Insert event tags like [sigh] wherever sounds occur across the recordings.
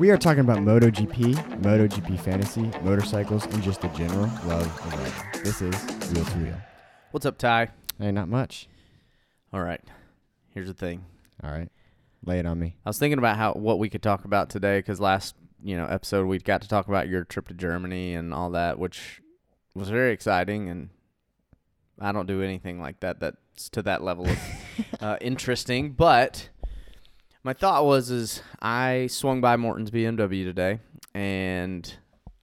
We are talking about MotoGP, MotoGP fantasy, motorcycles, and just the general love of riding. This is Wheel to Wheel. What's up, Ty? Hey, not much. All right. Here's the thing. All right, lay it on me. I was thinking about how what we could talk about today because last you know episode we got to talk about your trip to Germany and all that, which was very exciting. And I don't do anything like that that's to that level of [laughs] uh, interesting. But my thought was is I swung by Morton's BMW today and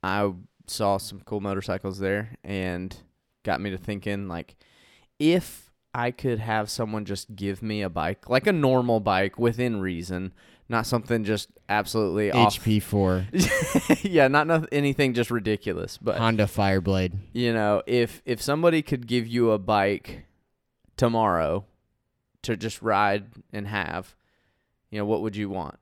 I saw some cool motorcycles there and got me to thinking like if I could have someone just give me a bike, like a normal bike within reason, not something just absolutely. HP four [laughs] yeah, not noth- anything just ridiculous, but Honda Fireblade. you know, if if somebody could give you a bike tomorrow to just ride and have, you know, what would you want?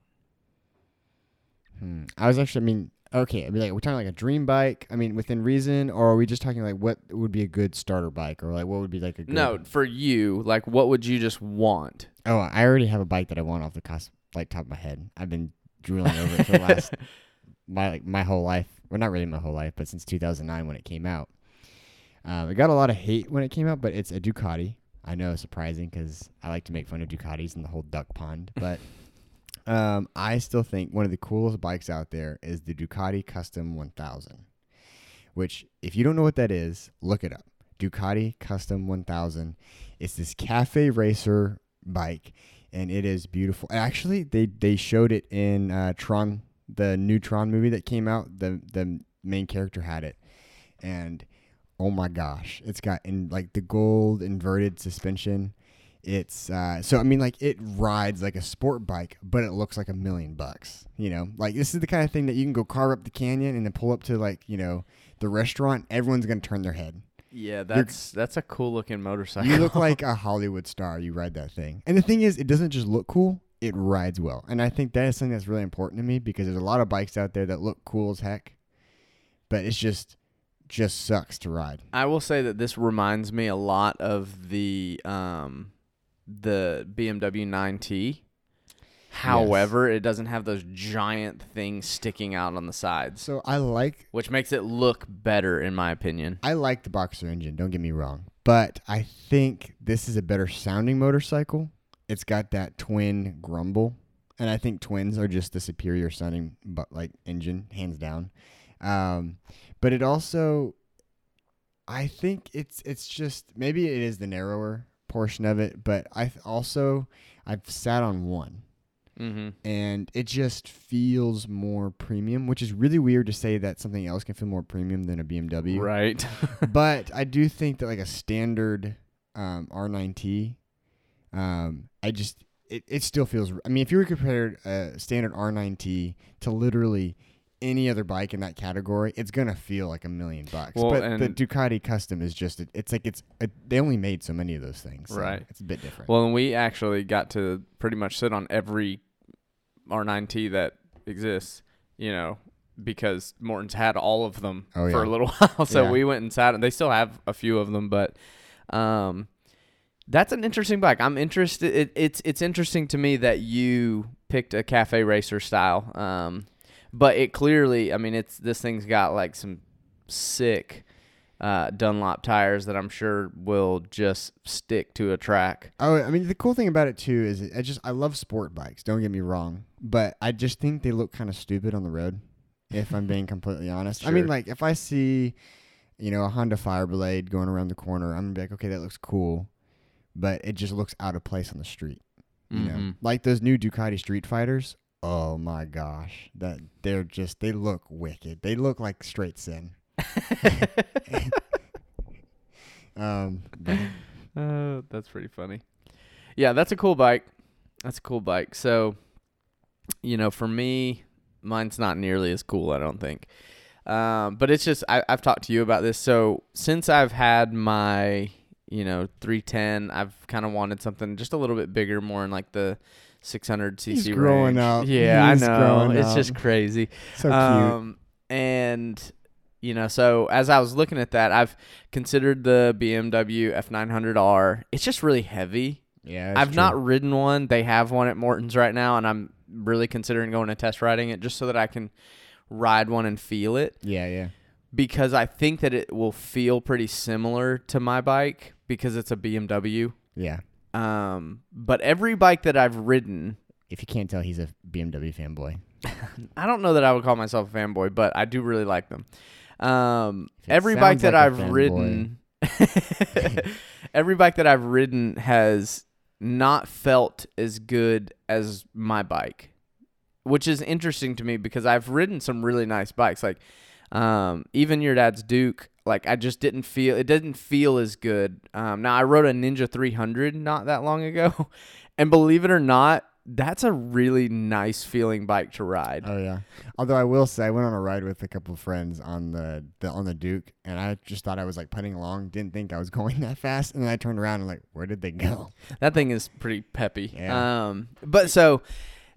Hmm. I was actually, I mean, okay, I mean, like we're talking like a dream bike. I mean, within reason, or are we just talking like what would be a good starter bike, or like what would be like a good? No, for you, like what would you just want? Oh, I already have a bike that I want off the cost, like top of my head. I've been drooling over it for the last [laughs] my like my whole life. Well, not really my whole life, but since 2009 when it came out. Um, it got a lot of hate when it came out, but it's a Ducati. I know, it's surprising because I like to make fun of Ducatis and the whole duck pond, [laughs] but um, I still think one of the coolest bikes out there is the Ducati Custom 1000. Which, if you don't know what that is, look it up. Ducati Custom 1000. It's this cafe racer bike, and it is beautiful. Actually, they they showed it in uh, Tron, the new Tron movie that came out. The the main character had it, and oh my gosh, it's got in like the gold inverted suspension. It's uh, so I mean like it rides like a sport bike, but it looks like a million bucks. You know, like this is the kind of thing that you can go carve up the canyon and then pull up to like you know the restaurant. Everyone's gonna turn their head. Yeah, that's that's a cool looking motorcycle. You look [laughs] like a Hollywood star. You ride that thing. And the thing is, it doesn't just look cool; it rides well. And I think that is something that's really important to me because there's a lot of bikes out there that look cool as heck, but it's just just sucks to ride. I will say that this reminds me a lot of the um the BMW 9T. However, it doesn't have those giant things sticking out on the sides, So I like which makes it look better in my opinion. I like the Boxer engine. Don't get me wrong, but I think this is a better sounding motorcycle. It's got that twin grumble, and I think twins are just the superior sounding, but like engine, hands down. Um, but it also, I think it's it's just maybe it is the narrower portion of it, but I th- also I've sat on one Mhm. and it just feels more premium, which is really weird to say that something else can feel more premium than a BMW Right. [laughs] but I do think that like a standard um, R9T, um, I just it, it still feels. I mean, if you were compared a standard R9T to literally any other bike in that category, it's gonna feel like a million bucks. Well, but the Ducati Custom is just it's like it's it, they only made so many of those things, so Right. It's a bit different. well, and we actually got to pretty much sit on every R9T that exists, you know, because Morton's had all of them Oh, for yeah. a little [laughs] while. So Yeah. we went and sat, and they still have a few of them, but um, that's an interesting bike. I'm interested. It, it's it's interesting to me that you picked a cafe racer style. Um, but it clearly, I mean, it's this thing's got like some sick uh, Dunlop tires that I'm sure will just stick to a track. Oh, I mean, the cool thing about it too is I just I love sport bikes. Don't get me wrong, but I just think they look kind of stupid on the road. If I'm being completely honest, I mean, like if I see, you know, a Honda Fireblade going around the corner, I'm gonna be like, okay, that looks cool, but it just looks out of place on the street. You know, Mhm. like those new Ducati Street Fighters. Oh my gosh, that they're just they look wicked. They look like straight sin. [laughs] [laughs] Um, [laughs] Uh, that's pretty funny. Yeah, that's a cool bike. That's a cool bike. So, you know, for me, mine's not nearly as cool. I don't think. Um, but it's just I, I've talked to you about this. So since I've had my, you know, 310, I've kind of wanted something just a little bit bigger, more in like the 600 cc He's growing range. up. [laughs] Yeah, He's I know. It's up. just crazy. so cute. Um, and you know, so as I was looking at that, I've considered the BMW F900R. It's just really heavy. yeah, I've true. not ridden one. They have one at Morton's right now, and I'm really considering going to test riding it just so that I can ride one and feel it Yeah, yeah. because I think that it will feel pretty similar to my bike because it's a BMW. Yeah. Um, but every bike that I've ridden, If you can't tell, he's a BMW fanboy. [laughs] I don't know that I would call myself a fanboy, but I do really like them. Um, If it every bike sounds that like a I've fanboy. ridden, [laughs] every bike that I've ridden has not felt as good as my bike, which is interesting to me because I've ridden some really nice bikes, like um, even your dad's Duke. Like I just didn't feel it didn't feel as good. Um, now I rode a Ninja 300 not that long ago, [laughs] and believe it or not, that's a really nice feeling bike to ride. Oh yeah. Although I will say, I went on a ride with a couple of friends on the, the on the Duke, and I just thought I was like putting along. Didn't think I was [laughs] going that fast, and then I turned around and like, where did they go? That thing is pretty peppy. Yeah. Um, but so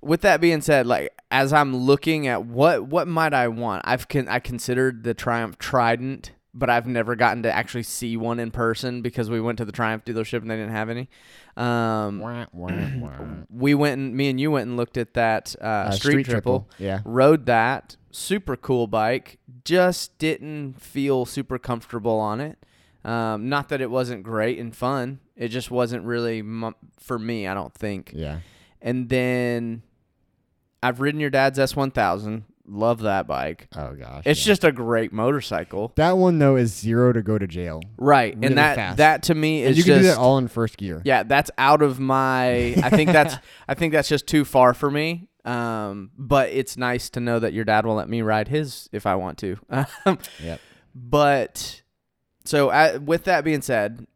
with that being said, like as I'm looking at what what might I want, I've con- I considered the Triumph Trident, but I've never gotten to actually see one in person because we went to the Triumph dealership and they didn't have any. Um, Wah, wah, wah. we went and me and you went and looked at that uh, Uh, street, triple. Yeah. Rode that super cool bike. Just didn't feel super comfortable on it. Um, not that it wasn't great and fun. It just wasn't really m- for me. I don't think. Yeah. And then I've ridden your dad's S1000. Love that bike. Oh gosh. It's yeah. just a great motorcycle. that one though is zero to go to jail. Right. Really and that fast. that to me And is you can just do that all in first gear. yeah, that's out of my I think that's [laughs] I think that's just too far for me. Um, but it's nice to know that your dad will let me ride his if I want to. [laughs] Yep. But so uh, with that being said,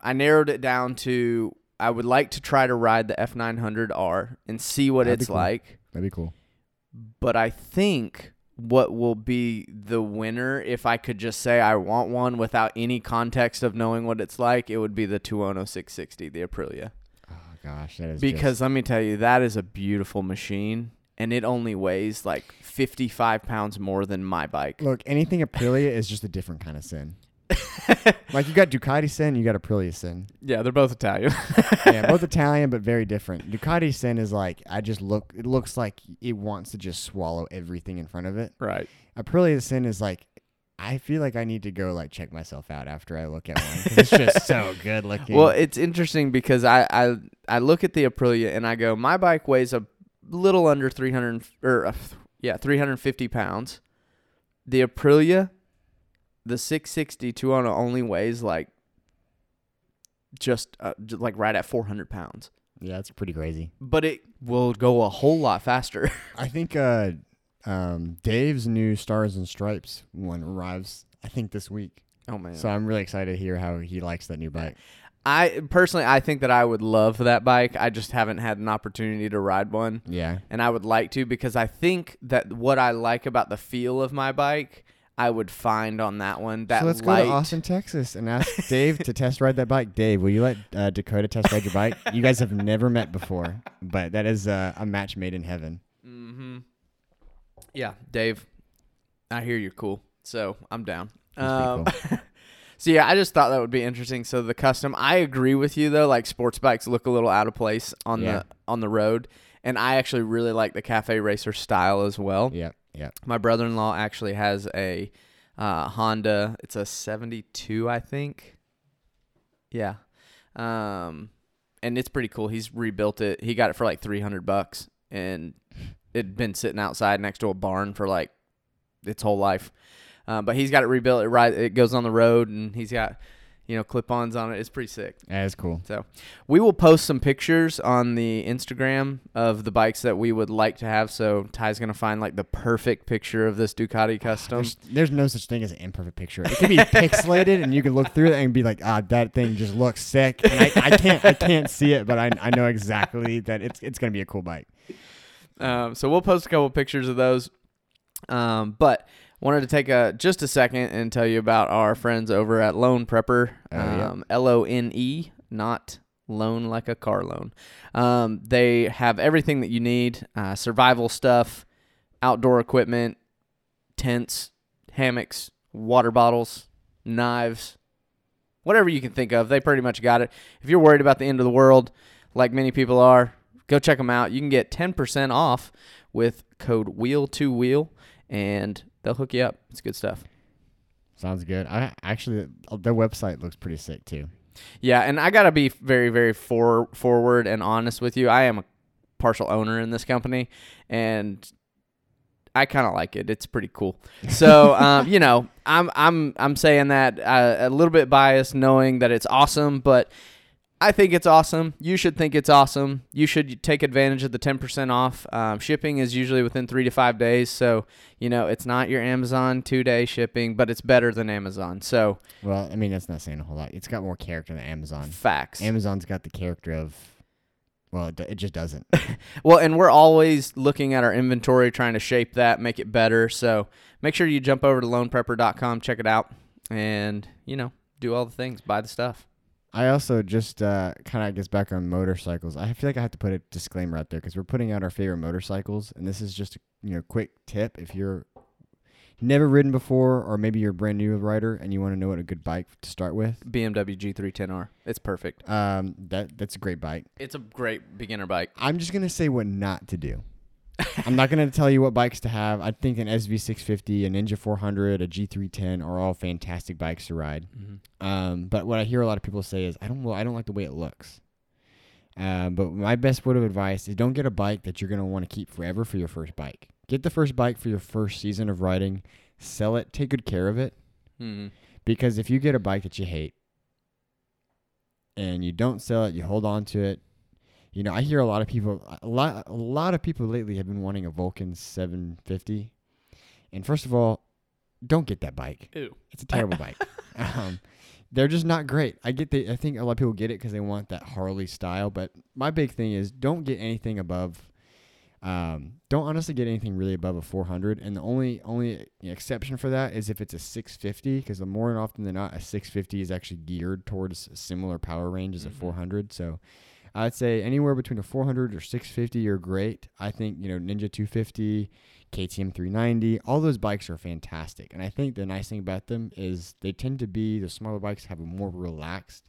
I narrowed it down to I would like to try to ride the F900R and see what That'd it's cool. like. That'd be cool. But I think what will be the winner if I could just say I want one without any context of knowing what it's like, it would be the Tuono 660, the Aprilia. Oh gosh, that is Because just, let me tell you, that is a beautiful machine and it only weighs like 55 pounds more than my bike. look anything Aprilia is just a different kind of sin. [laughs] like you got Ducati sin, you got Aprilia sin. Yeah, they're both Italian. [laughs] yeah, both [laughs] Italian but very different. Ducati sin is like I just look. It looks like it wants to just swallow everything in front of it. right. Aprilia sin is like I feel like I need to go like check myself out after I look at one it's just so good looking. Well, it's interesting because I, I I look at the Aprilia and I go, my bike weighs a little under 300 or uh, yeah, 350 pounds. The Aprilia, the 660 200 only weighs like just uh, j- like right at 400 pounds, yeah, that's pretty crazy. but it will go a whole lot faster. [laughs] I think uh, um, Dave's new Stars and Stripes one arrives. I think this week. oh man. So I'm really excited to hear how he likes that new bike. I personally I think that I would love that bike. I just haven't had an opportunity to ride one. Yeah. and I would like to because I think that what I like about the feel of my bike, I would find on that one. That so let's light. go to Austin, Texas, and ask [laughs] Dave to test ride that bike. Dave, will you let uh, Dakota test ride your bike? You guys have never met before, but that is uh, a match made in heaven. Mm-hmm. Yeah, Dave, I hear you're cool, so I'm down. Um, [laughs] so yeah, I just thought that would be interesting. So the custom, I agree with you though. Like sports bikes look a little out of place on Yeah. the on the road, and I actually really like the cafe racer style as well. Yep, yep. My brother-in-law actually has a uh, Honda. It's a 72, I think. Yeah. Um and it's pretty cool. He's rebuilt it. He got it for like 300 bucks and it'd been sitting outside next to a barn for like its whole life. Uh, but he's got it rebuilt. It right it goes on the road and he's got you know clip-ons on it. It's pretty sick. That is cool. So, we will post some pictures on the Instagram of the bikes that we would like to have. So Ty's gonna find like the perfect picture of this Ducati [sighs] custom. There's, there's no such thing as an imperfect picture. It can be pixelated, and you can look through it and be like, "Ah, that thing just looks sick." And I, I can't, I can't see it, but I, I know exactly that it's, it's gonna be a cool bike. Um, so we'll post a couple pictures of those. Um, but wanted to take a just a second and tell you about our friends over at Lone Prepper. Oh, yeah. Um, L O N E, not loan like a car loan. Um, they have everything that you need: uh, survival stuff, outdoor equipment, tents, hammocks, water bottles, knives, whatever you can think of. They pretty much got it. If you're worried about the end of the world, like many people are, Go check them out. You can get 10% off with code wheel2wheel and they'll hook you up. It's good stuff. Sounds good. I actually their website looks pretty sick too. Yeah, and I got to be very very for, forward and honest with you. I am a partial owner in this company and I kind of like it. It's pretty cool. So, [laughs] um, you know, I'm I'm I'm saying that uh, a little bit biased, knowing that it's awesome, but I think it's awesome. You should think it's awesome. You should take advantage of the 10% off. Um, shipping is usually within three to five days. So, you know, it's not your Amazon two day shipping, but it's better than Amazon. So, Well, I mean that's not saying a whole lot. It's got more character than Amazon. facts. Amazon's got the character of, well, it, it just doesn't. [laughs] Well, and we're always looking at our inventory, trying to shape that, make it better. So make sure you jump over to loneprepper.com, check it out, and, you know, do all the things, buy the stuff. I also just uh, kind of gets back on motorcycles. I feel like I have to put a disclaimer out there because we're putting out our favorite motorcycles, and this is just a you know quick tip if you're never ridden before, or maybe you're a brand new rider and you want to know what a good bike to start with. BMW G310R. It's perfect. Um, that that's a great bike. It's a great beginner bike. I'm just gonna say what not to do. I'm not gonna tell you what bikes to have. I think an SV650, a Ninja 400, a G310 are all fantastic bikes to ride. Um, but what I hear a lot of people say is, I don't, well, I don't like the way it looks. Um, but my best word of advice is don't get a bike that you're gonna want to keep forever for your first bike. Get the first bike for your first season of riding. Sell it. Take good care of it. hmm Because if you get a bike that you hate and you don't sell it, you hold on to it. You know, I hear a lot of people a lot a lot of people lately have been wanting a Vulcan 750. And first of all, don't get that bike. Ew. It's a terrible bike. [laughs] Um, they're just not great. I get the I think a lot of people get it cuz they want that Harley style, but my big thing is don't get anything above um, don't honestly get anything really above a 400, and the only only exception for that is if it's a 650, because the more often than not, a 650 is actually geared towards a similar power range as a Mhm. 400. So I'd say anywhere between a 400 or 650 are great. I think you know Ninja 250, KTM 390, all those bikes are fantastic, and I think the nice thing about them is they tend to be the smaller bikes have a more relaxed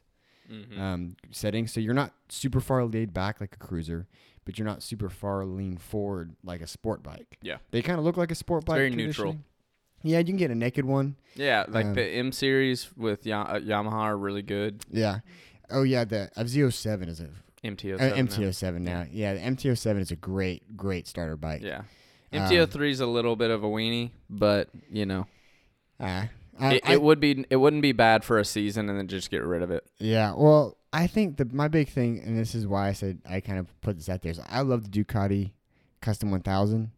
Mhm. um, setting. So you're not super far laid back like a cruiser, but you're not super far lean forward like a sport bike. Yeah. They kind of look like a sport bike. very neutral. Yeah, you can get a naked one. yeah, like um, the M series with uh, Yamaha are really good. Yeah. Oh yeah, the FZ07 is a MTO. uh, MT-07 now. Yeah, the MT-07 is a great, great starter bike. Yeah. Um, MT-03 is a little bit of a weenie, but you know, Uh, I, it, I- it would be it wouldn't be bad for a season and then just get rid of it. Yeah, well, I think the my big thing, and this is why I said I kind of put this out there, is I love the Ducati Custom 1000.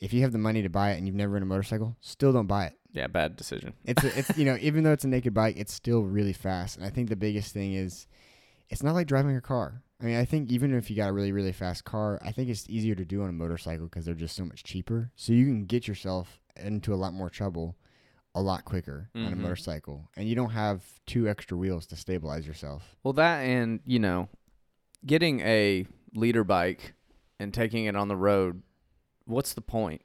If you have the money to buy it and you've never ridden a motorcycle, still don't buy it. Yeah, bad decision. It's a, it's you know [laughs] even though it's a naked bike, it's still really fast. And I think the biggest thing is, it's not like driving a car. I mean, I think even if you got a really really fast car, I think it's easier to do on a motorcycle because they're just so much cheaper. So you can get yourself into a lot more trouble a lot quicker on a Mhm. motorcycle, and you don't have two extra wheels to stabilize yourself. Well, that and you know, getting a liter bike and taking it on the road. What's the point?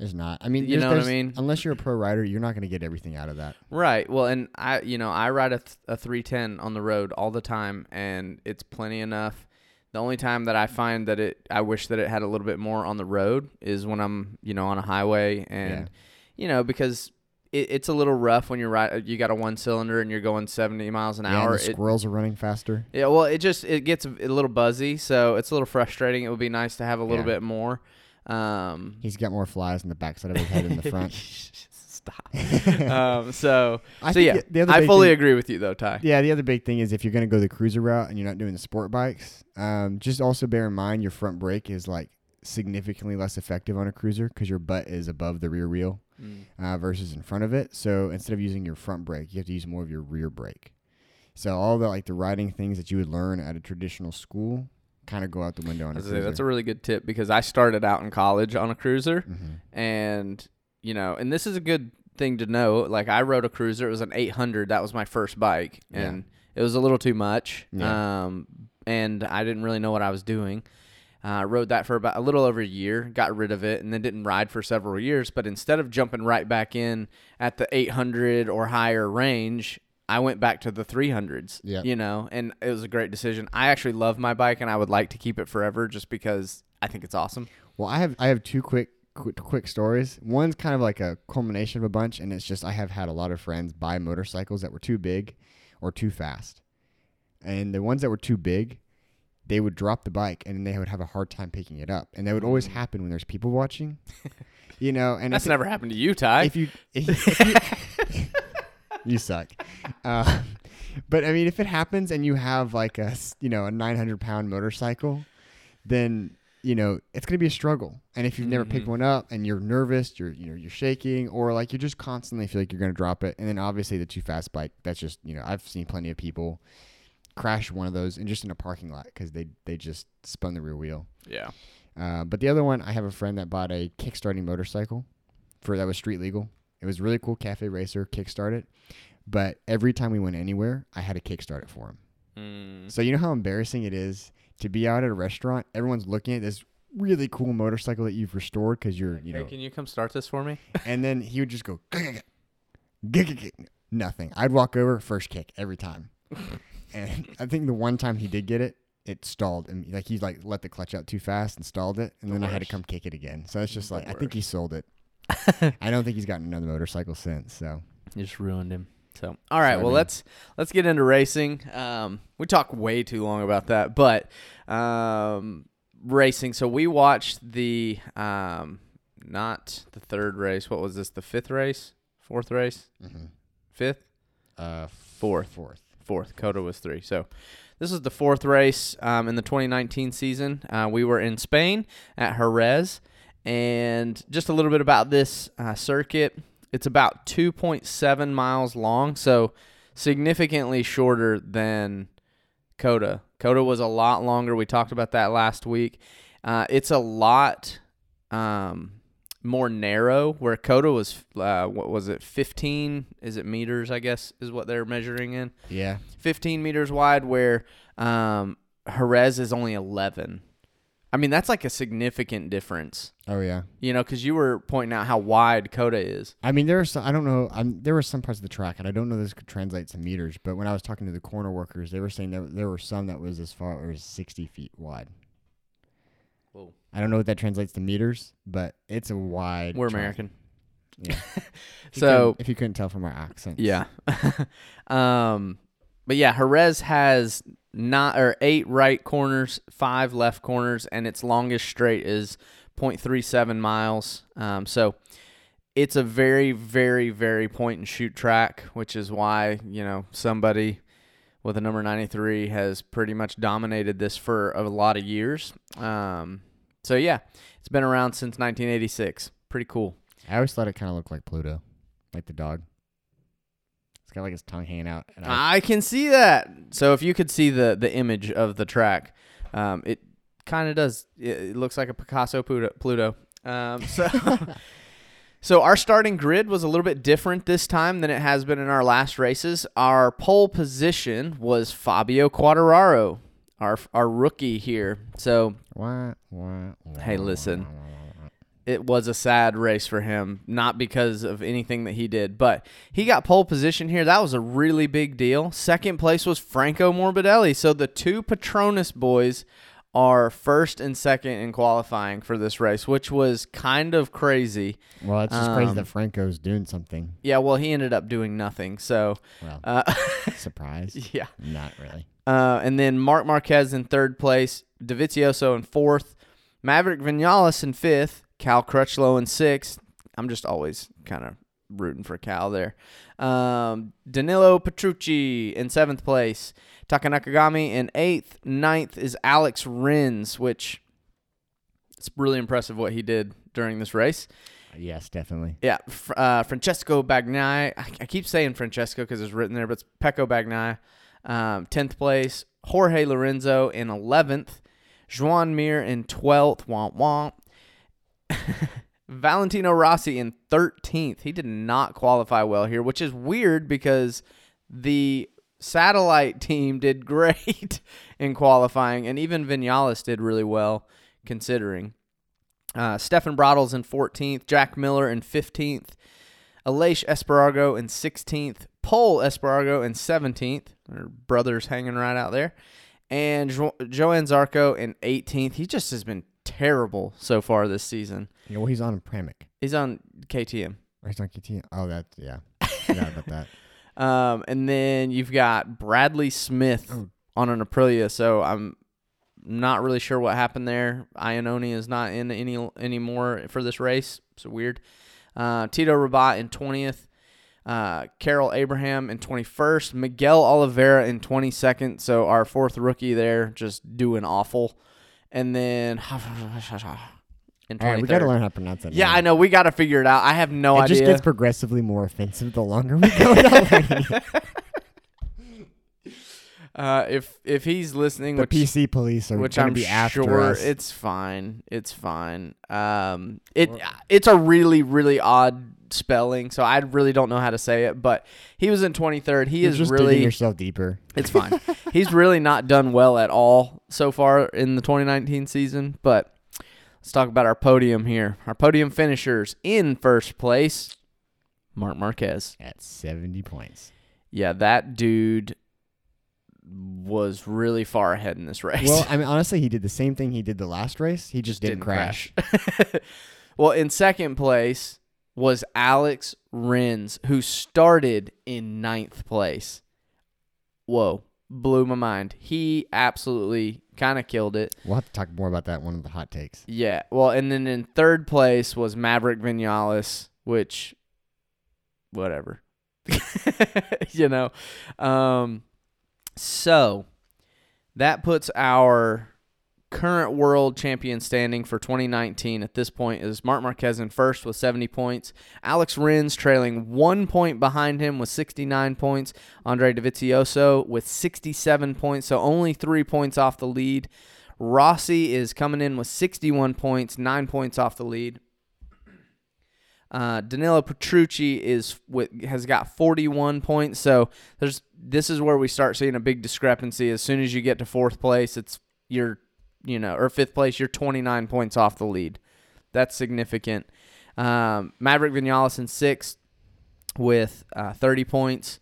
There's not. I mean, You know what I mean? Unless you're a pro rider, you're not going to get everything out of that. Right. Well, and I, you know, I ride a, th- a 310 on the road all the time, and it's plenty enough. The only time that I find that it, I wish that it had a little bit more on the road is when I'm, you know, on a highway, and you know, because it, it's a little rough when you're right. You got a one cylinder and you're going 70 miles an Yeah, hour. the It- squirrels are running faster. yeah. Well, it just it gets a, a little buzzy, so it's a little frustrating. It would be nice to have a little Yeah. bit more. Um, He's got more flies in the backside of his head than the front. [laughs] Stop. um, so [laughs] I so yeah, the, the other I fully thing- agree with you though, Ty. Yeah, the other big thing is if you're going to go the cruiser route and you're not doing the sport bikes, um, just also bear in mind your front brake is like significantly less effective on a cruiser because your butt is above the rear wheel Mm. uh, versus in front of it. So instead of using your front brake, you have to use more of your rear brake. So all the like the riding things that you would learn at a traditional school kind of go out the window on I a was gonna say, cruiser. that's a really good tip because I started out in college on a cruiser, Mhm. and you know, and this is a good thing to know. Like I rode a cruiser; it was an 800. That was my first bike, Yeah. and it was a little too much. Yeah. Um, and I didn't really know what I was doing. Uh, rode that for about a little over a year, got rid of it, and then didn't ride for several years. But instead of jumping right back in at the 800 or higher range, I went back to the 300s. Yep. You know, and it was a great decision. I actually love my bike, and I would like to keep it forever, just because I think it's awesome. Well, I have I have two quick quick, quick stories. One's kind of like a culmination of a bunch, and it's just I have had a lot of friends buy motorcycles that were too big or too fast, and the ones that were too big, they would drop the bike and they would have a hard time picking it up, and that would always Mm. happen when there's people watching, [laughs] you know. And That's never happened to you, Ty. if you if you, [laughs] you suck. Uh, but I mean, if it happens and you have like a you know a 900 pound motorcycle, then you know it's gonna be a struggle. And if you've never picked Mhm. one up and you're nervous, you're you know you're shaking, or like you just constantly feel like you're gonna drop it. And then obviously the too fast bike. That's just you know I've seen plenty of people crash one of those and just in a parking lot because they they just spun the rear wheel. yeah. Uh, but the other one, I have a friend that bought a kickstarting motorcycle for that was street legal. It was really cool, cafe racer, kickstart it. But every time we went anywhere, I had to kickstart it for him. Mm. So you know how embarrassing it is to be out at a restaurant, everyone's looking at this really cool motorcycle that you've restored because you're, you know. Hey, can you come start this for me? and then he would just go [laughs] nothing. I'd walk over, first kick every time. [laughs] and I think the one time he did get it, it stalled and like he like let the clutch out too fast and stalled it, and The then I had to come kick it again. So it's just The like I think he sold it. [laughs] I don't think he's gotten another motorcycle since. So You just ruined him. So, all right. Well, let's let's get into racing. Um, we talk way too long about that, but um, racing. So we watched the um, not the third race. What was this? The fifth race? Fourth race? Fifth? uh, Fourth. fourth. Fourth. COTA was three. So this is the fourth race um, in the 2019 season. Uh, we were in Spain at Jerez. And just a little bit about this uh, circuit. It's about 2.7 miles long, so significantly shorter than COTA. COTA was a lot longer. We talked about that last week. Uh, it's a lot um, more narrow, where COTA was, uh, what was it, 15? Is it meters, I guess, is what they're measuring in? Yeah. 15 meters wide, where um, Jerez is only 11. I mean, that's like a significant difference, Oh yeah. you know, because you were pointing out how wide COTA is. I mean, there are some, I don't know. I'm, there were some parts of the track, and I don't know this could translate to meters. But when I was talking to the corner workers, they were saying that there were some that was as far as 60 feet wide. Whoa. I don't know what that translates to meters, but it's a wide. We're track. American. Yeah. [laughs] If So- if you couldn't tell from our accent. Yeah. [laughs] um, but yeah, Jerez has not or eight right corners, five left corners, and its longest straight is 0.37 miles. Um, so it's a very, very, very point and shoot track, which is why you know somebody with a number 93 has pretty much dominated this for a lot of years. Um, so yeah, it's been around since 1986. Pretty cool. I always thought it kind of looked like Pluto, like the dog. It's got like his tongue hanging out. I, I can see that. So if you could see the the image of the track, um, it kind of does. It, it looks like a Picasso Pluto. Pluto. Um, [laughs] so. So our starting grid was a little bit different this time than it has been in our last races. Our pole position was Fabio Quartararo, our our rookie here. So wah, wah, Hey, listen. It was a sad race for him, not because of anything that he did, but he got pole position here. That was a really big deal. Second place was Franco Morbidelli. So the two Petronas boys are first and second in qualifying for this race, which was kind of crazy. Well, it's just crazy Um, that Franco's doing something. Yeah, well, he ended up doing nothing. So, Well, uh, [laughs] surprise. yeah. Not really. Uh, and then Marc Marquez in third place, Dovizioso in fourth, Maverick Vinales in fifth, Cal Crutchlow in sixth. I'm just always kind of rooting for Cal there. Um, Danilo Petrucci in seventh place, Taka Nakagami in eighth. Ninth is Alex Rins, which it's really impressive what he did during this race. Yes, definitely. Yeah, uh, Francesco Bagnaia. I, I keep saying Francesco because it's written there, but it's Pecco Bagnaia. Um, 10th place. Jorge Lorenzo in 11th. Juan Mir in 12th. Womp womp. Valentino Rossi in 13th. He did not qualify well here, which is weird because the satellite team did [laughs] great in qualifying, and even Vinales did really well considering. Uh, Stefan Brottles in 14th, Jack Miller in 15th, Aleix Espargaro in 16th, Pol Espargaro in 17th. Their brothers hanging right out there. And jo- Johann Zarco in 18th. He just has been terrible so far this season. Yeah, well, he's on Pramac. He's on KTM. Or he's on KT. Oh, that yeah. Forgot about that. [laughs] [laughs] Um, and then you've got Bradley Smith Oh. on an Aprilia. So I'm not really sure what happened there. Iannone is not in any anymore for this race. So weird. Uh, Tito Rabat in 20th. Uh, Karel Abraham in 21st. Miguel Oliveira in 22nd. So our fourth rookie there just doing awful. And then [sighs] All right, we got to learn how to pronounce that. Yeah. I know. We got to figure it out. I have no idea. it idea. just gets progressively more offensive the longer we go [laughs] [laughs] it. Uh, if if he's listening, The which PC police are which I'm to be after sure us. it's fine. It's fine. Um, it Well- it's a really really odd spelling, so I really don't know how to say it. But he was in 23rd. He You're is just really digging yourself deeper. it's fine. [laughs] He's really not done well at all so far in the 2019 season. But let's talk about our podium here. Our podium finishers in first place, Marc Marquez. At 70 points. Yeah, that dude was really far ahead in this race. Well, I mean, [laughs] honestly, he did the same thing he did the last race. He just, didn't, crash. [laughs] well, in second place was Alex Rins, who started in ninth place. Whoa, blew my mind. He absolutely kind of killed it. We'll have to talk more about that one of the hot takes. Yeah. Well, and then in third place was Maverick Vinales, which, whatever. [laughs] you know, um, so that puts our current world champion standing for 2019 at this point is Marc Marquez in first with 70 points. Alex Rins trailing one point behind him with 69 points. Andre Dovizioso with 67 points, so only three points off the lead. Rossi is coming in with 61 points, nine points off the lead. Uh, Danilo Petrucci is with has got 41 points. So there's this is where we start seeing a big discrepancy. As soon as you get to fourth place, it's you're you know or fifth place, you're 29 points off the lead. That's significant. Um, Maverick Vinales in sixth with uh, 30 points.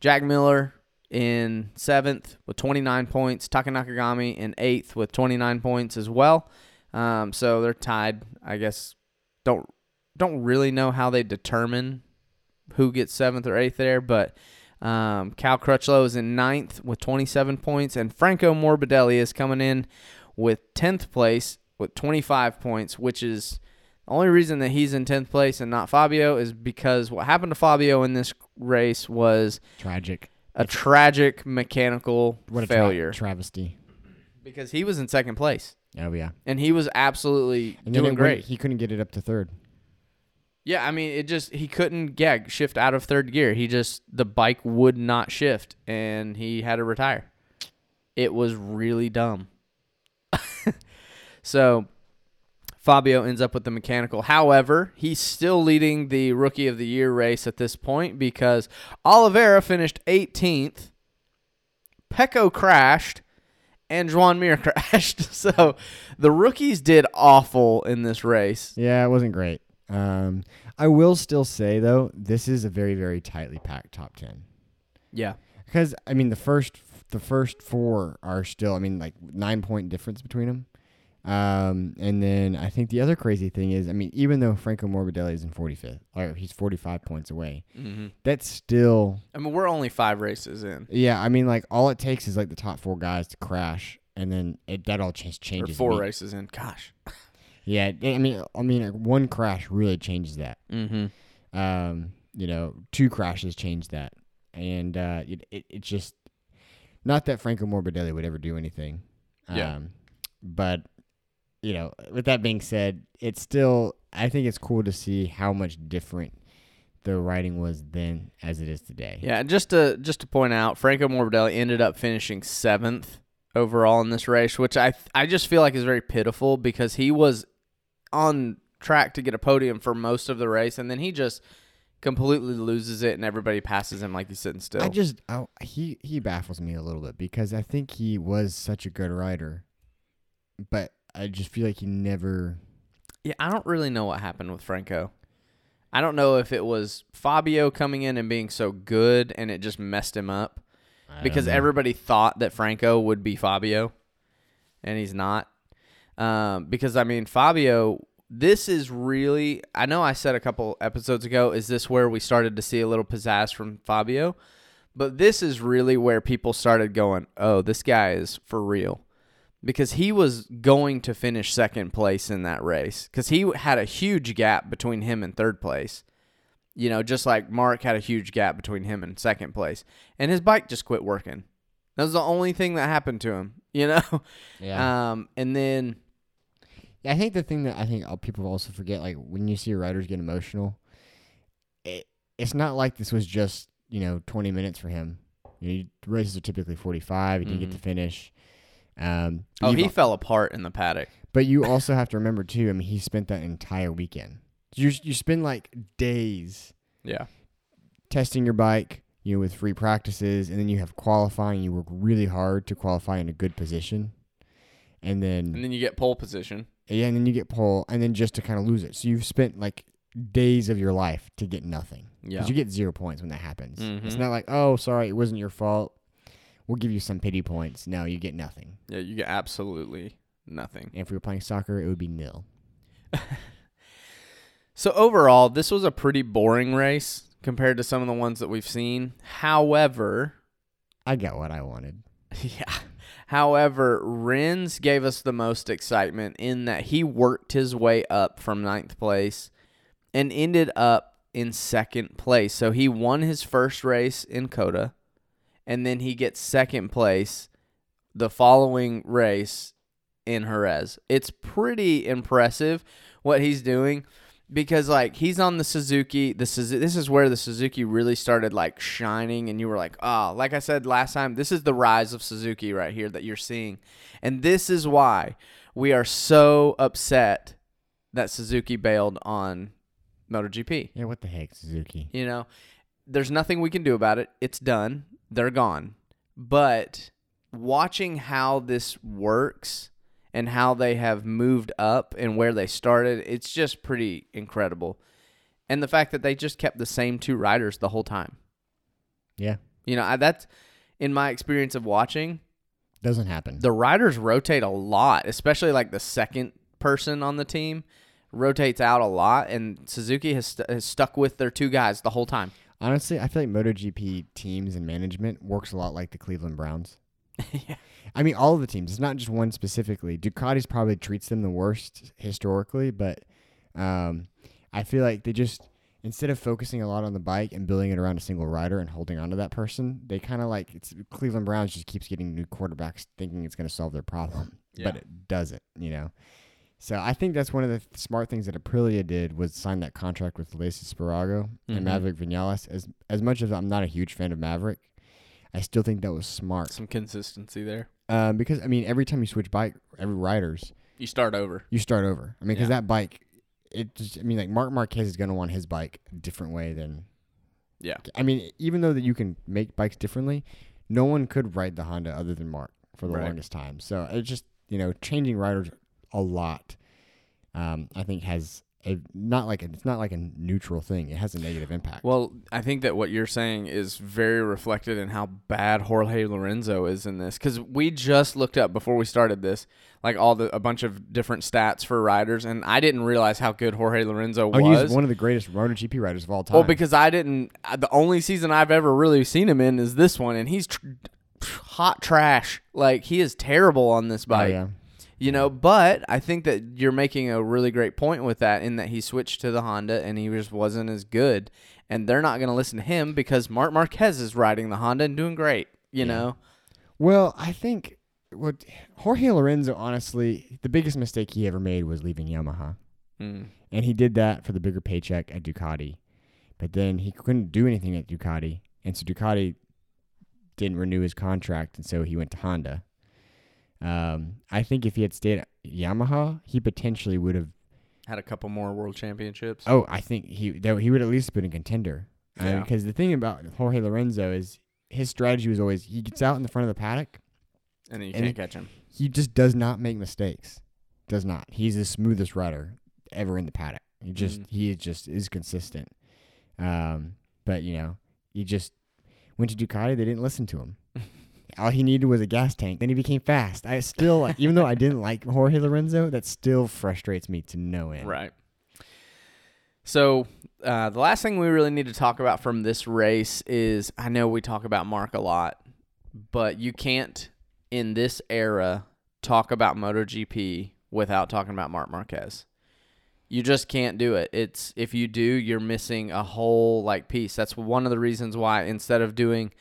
Jack Miller in seventh with 29 points. Taka Nakagami in eighth with 29 points as well. Um, so they're tied. I guess don't don't really know how they determine who gets seventh or eighth there, but um, Cal Crutchlow is in ninth with 27 points, and Franco Morbidelli is coming in with 10th place with 25 points, which is the only reason that he's in 10th place and not Fabio is because what happened to Fabio in this race was Tragic. a tragic mechanical What a tra- failure travesty. because he was in second place Oh, yeah. and he was absolutely And doing great. he couldn't get it up to third. Yeah, I mean, it just he couldn't yeah shift out of third gear. He just the bike would not shift, and he had to retire. It was really dumb. [laughs] so Fabio ends up with the mechanical. However, he's still leading the rookie of the year race at this point because Oliveira finished 18th, Pecco crashed, and Juan Mir [laughs] crashed. So the rookies did awful in this race. Yeah, it wasn't great. Um, I will still say though, this is a very very tightly packed top ten. Yeah. Because I mean, the first the first four are still. I mean, like nine point difference between them. Um, and then I think the other crazy thing is, I mean, even though Franco Morbidelli is in 45th, or he's 45 points away, Mm-hmm. that's still, I mean, we're only five races in, yeah. I mean, like all it takes is like the top four guys to crash, and then it that all just or changes. four imme- races in. Gosh. [laughs] Yeah, I mean, I mean, one crash really changes that. Mm-hmm. um, you know, two crashes change that, and uh, it, it it's just not that Franco Morbidelli would ever do anything. Yeah. Um, but you know, with that being said, it's still I think it's cool to see how much different the writing was then as it is today. Yeah, just to just to point out, Franco Morbidelli ended up finishing seventh overall in this race, which I I just feel like is very pitiful because he was on track to get a podium for most of the race, and then he just completely loses it, and everybody passes him like he's sitting still. I just I, he he baffles me a little bit because I think he was such a good rider, but I just feel like he never. yeah, I don't really know what happened with Franco. I don't know if it was Fabio coming in and being so good and it just messed him up I because know. everybody thought that Franco would be Fabio, and he's not. Um, because I mean, Fabio, this is really. I know I said a couple episodes ago, is this where we started to see a little pizzazz from Fabio? But this is really where people started going, oh, this guy is for real. Because he was going to finish second place in that race. Because he had a huge gap between him and third place. You know, just like Marc had a huge gap between him and second place. And his bike just quit working. That was the only thing that happened to him, [laughs] you know? yeah. Um, and then, I think the thing that I think uh, people also forget, like when you see riders get emotional, it, it's not like this was just you know twenty minutes for him. You know, races are typically forty five. He didn't get to Mhm. finish. Um, oh, he fell apart in the paddock. but you also have to remember too. I mean, he spent that entire weekend. You you spend like days Yeah. testing your bike, you know, with free practices, and then you have qualifying. You work really hard to qualify in a good position, and then And then you get pole position. Yeah, and then you get pole, and then just to kind of lose it. So you've spent like days of your life to get nothing. Yeah. you get zero points when that happens. It's Mhm. not like, oh, sorry, it wasn't your fault. We'll give you some pity points. No, you get nothing. Yeah, you get absolutely nothing. And if we were playing soccer, it would be nil. [laughs] So overall, this was a pretty boring race compared to some of the ones that we've seen. However, I got what I wanted. [laughs] yeah. However, Rins gave us the most excitement in that he worked his way up from ninth place and ended up in second place. So he won his first race in COTA, and then he gets second place the following race in Jerez. It's pretty impressive what he's doing because like he's on the Suzuki. The Suzu- this is where the Suzuki really started like shining, and you were like, ah, like I said last time, this is the rise of Suzuki right here that you're seeing, and this is why we are so upset that Suzuki bailed on MotoGP. Yeah, what the heck, Suzuki? You know, there's nothing we can do about it. It's done. They're gone. But watching how this works and how they have moved up and where they started, it's just pretty incredible. And the fact that they just kept the same two riders the whole time. Yeah, You know, I, that's in my experience of watching, doesn't happen. the riders rotate a lot, especially like the second person on the team rotates out a lot and Suzuki has, st- has stuck with their two guys the whole time. Honestly, I feel like MotoGP teams and management works a lot like the Cleveland Browns. [laughs] yeah. I mean, all of the teams. It's not just one specifically. Ducati's probably treats them the worst historically, but um, I feel like they just instead of focusing a lot on the bike and building it around a single rider and holding on to that person, they kind of like it's Cleveland Browns just keeps getting new quarterbacks thinking it's going to solve their problem, but it doesn't. You know. So I think that's one of the th- smart things that Aprilia did was sign that contract with Aleix Espargaro Mhm. and Maverick Vinales. As as much as I'm not a huge fan of Maverick, I still think that was smart. Some consistency there. Um, because I mean, every time you switch bike, every riders, You start over. you start over. I mean, because Yeah. that bike, it just, I mean, like Marc Marquez is gonna want his bike a different way than. Yeah. I mean, even though that you can make bikes differently, no one could ride the Honda other than Marc for the Right. longest time. So it's just you know changing riders a lot. Um, I think has a not like a, it's not like a neutral thing. It has a negative impact. Well, I think that what you're saying is very reflected in how bad Jorge Lorenzo is in this because we just looked up before we started this, like all the a bunch of different stats for riders, and I didn't realize how good Jorge Lorenzo oh, was. he's one of the greatest MotoGP riders of all time. well, because I didn't. The only season I've ever really seen him in is this one, and he's tr- hot trash. Like he is terrible on this oh, bike. yeah. You know, but I think that you're making a really great point with that in that he switched to the Honda and he just wasn't as good. And they're not going to listen to him because Marc Marquez is riding the Honda and doing great, you Yeah. know? Well, I think what Jorge Lorenzo, honestly, the biggest mistake he ever made was leaving Yamaha, Mm. and he did that for the bigger paycheck at Ducati. But then he couldn't do anything at Ducati, and so Ducati didn't renew his contract, and so he went to Honda. Um, I think if he had stayed at Yamaha, he potentially would have. Had a couple more world championships. Oh, I think he that he would at least have been a contender. Yeah. Because the thing about Jorge Lorenzo is his strategy was always he gets out in the front of the paddock and then you and can't catch him. he just does not make mistakes. Does not. He's the smoothest rider ever in the paddock. He just Mhm. he just is consistent. Um, but you know, he just went to Ducati. They didn't listen to him. All he needed was a gas tank. Then he became fast. I still, even though I didn't like Jorge Lorenzo, that still frustrates me to no end. Right. So uh, the last thing we really need to talk about from this race is I know we talk about Marc a lot, but you can't in this era talk about MotoGP without talking about Marc Marquez. You just can't do it. It's if you do, you're missing a whole like piece. That's one of the reasons why instead of doing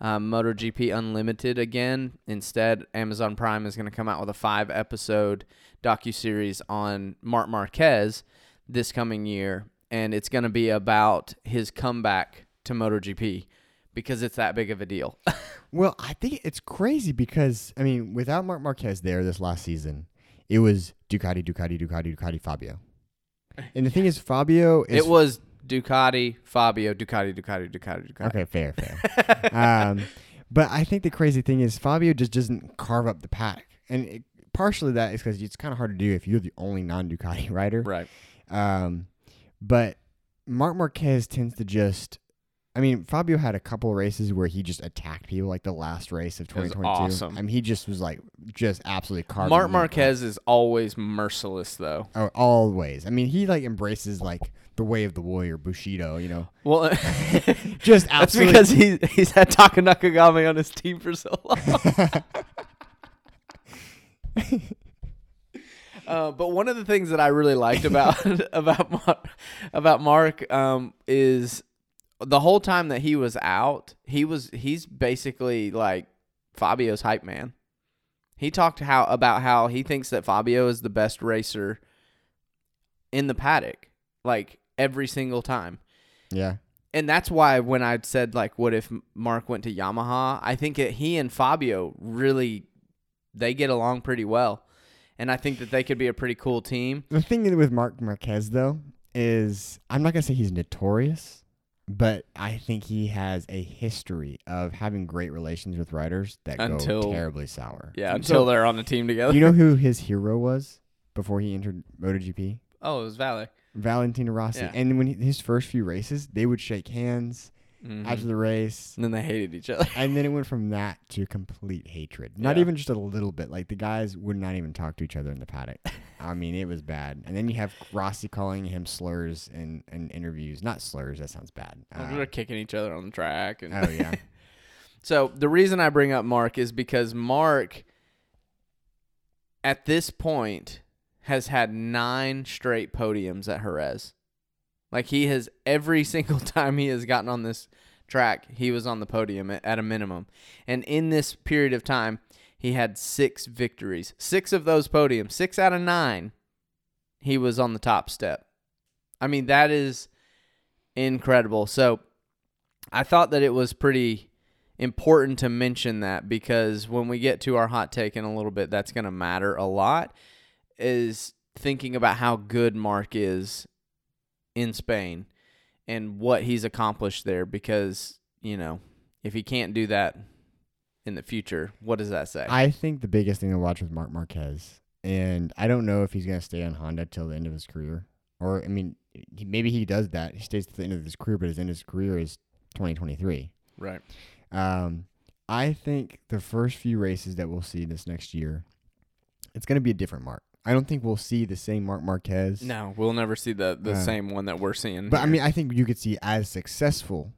um, MotoGP Unlimited again, instead Amazon Prime is going to come out with a five episode docu series on Marc Marquez this coming year, and it's going to be about his comeback to MotoGP because it's that big of a deal. [laughs] Well, I think it's crazy because I mean, without Marc Marquez there this last season, it was Ducati, Ducati, Ducati, Ducati, Fabio. And the thing is, Fabio is it was Ducati, Fabio, Ducati, Ducati, Ducati, Ducati. okay, fair, fair. um, [laughs] but I think the crazy thing is Fabio just doesn't carve up the paddock, and it, partially that is because it's kind of hard to do if you're the only non-Ducati [laughs] rider. Right. Um, but Marc Marquez tends to just. I mean, Fabio had a couple of races where he just attacked people, like the last race of It was 2022. awesome. I mean, he just was like, just absolutely carving. Marc. Marquez is always merciless, though. Oh, always. I mean, he like embraces like the way of the warrior, Bushido. You know, Well, [laughs] [laughs] just that's absolutely. because he he's had Taka Nakagami on his team for so long. [laughs] Uh, but one of the things that I really liked about about Marc, about Marc um, is the whole time that he was out, he was he's basically like Fabio's hype man. He talked how about how he thinks that Fabio is the best racer in the paddock, like every single time. yeah, And that's why when I said like, what if Marc went to Yamaha? I think that he and Fabio really they get along pretty well, and I think that they could be a pretty cool team. the thing with Marc Marquez though is I'm not gonna say he's notorious, but I think he has a history of having great relations with riders that Until- go terribly sour. Yeah, until they're on the team together. you know who his [laughs] hero was before he entered MotoGP? oh, it was Valley. Valentino Rossi. Yeah. And when he, his first few races, they would shake hands after the race. And then they hated each other. And then it went from that to complete hatred. Not Yeah. even just a little bit. Like the guys would not even talk to each other in the paddock. I mean, it was bad. And then you have Rossi calling him slurs in, in interviews. Not slurs. That sounds bad. Uh, They're kicking each other on the track. And oh yeah. [laughs] So the reason I bring up Marc is because Marc, at this point, has had nine straight podiums at Jerez. Like he has every [laughs] single time he has gotten on this track, he was on the podium at, a minimum. And in this period of time, he had six victories. Six of those podiums, six out of nine, he was on the top step. I mean, that is incredible. So I thought that it was pretty important to mention that because when we get to our hot take in a little bit, that's going to matter a lot. Is thinking about how good Marc is in Spain and what he's accomplished there because, you know, if he can't do that in the future, what does that say? I think the biggest thing to watch with Marc Marquez, and I don't know if he's going to stay on Honda till the end of his career. Or, I mean, he, maybe he does that. He stays to the end of his career, but his end of his career is 2023. right. Um, I think the first few races that we'll see this next year, it's going to be a different Marc. I don't think we'll see the same Marc Marquez. No, we'll never see the the Uh, same one that we're seeing. But I mean, I think you could see as successful.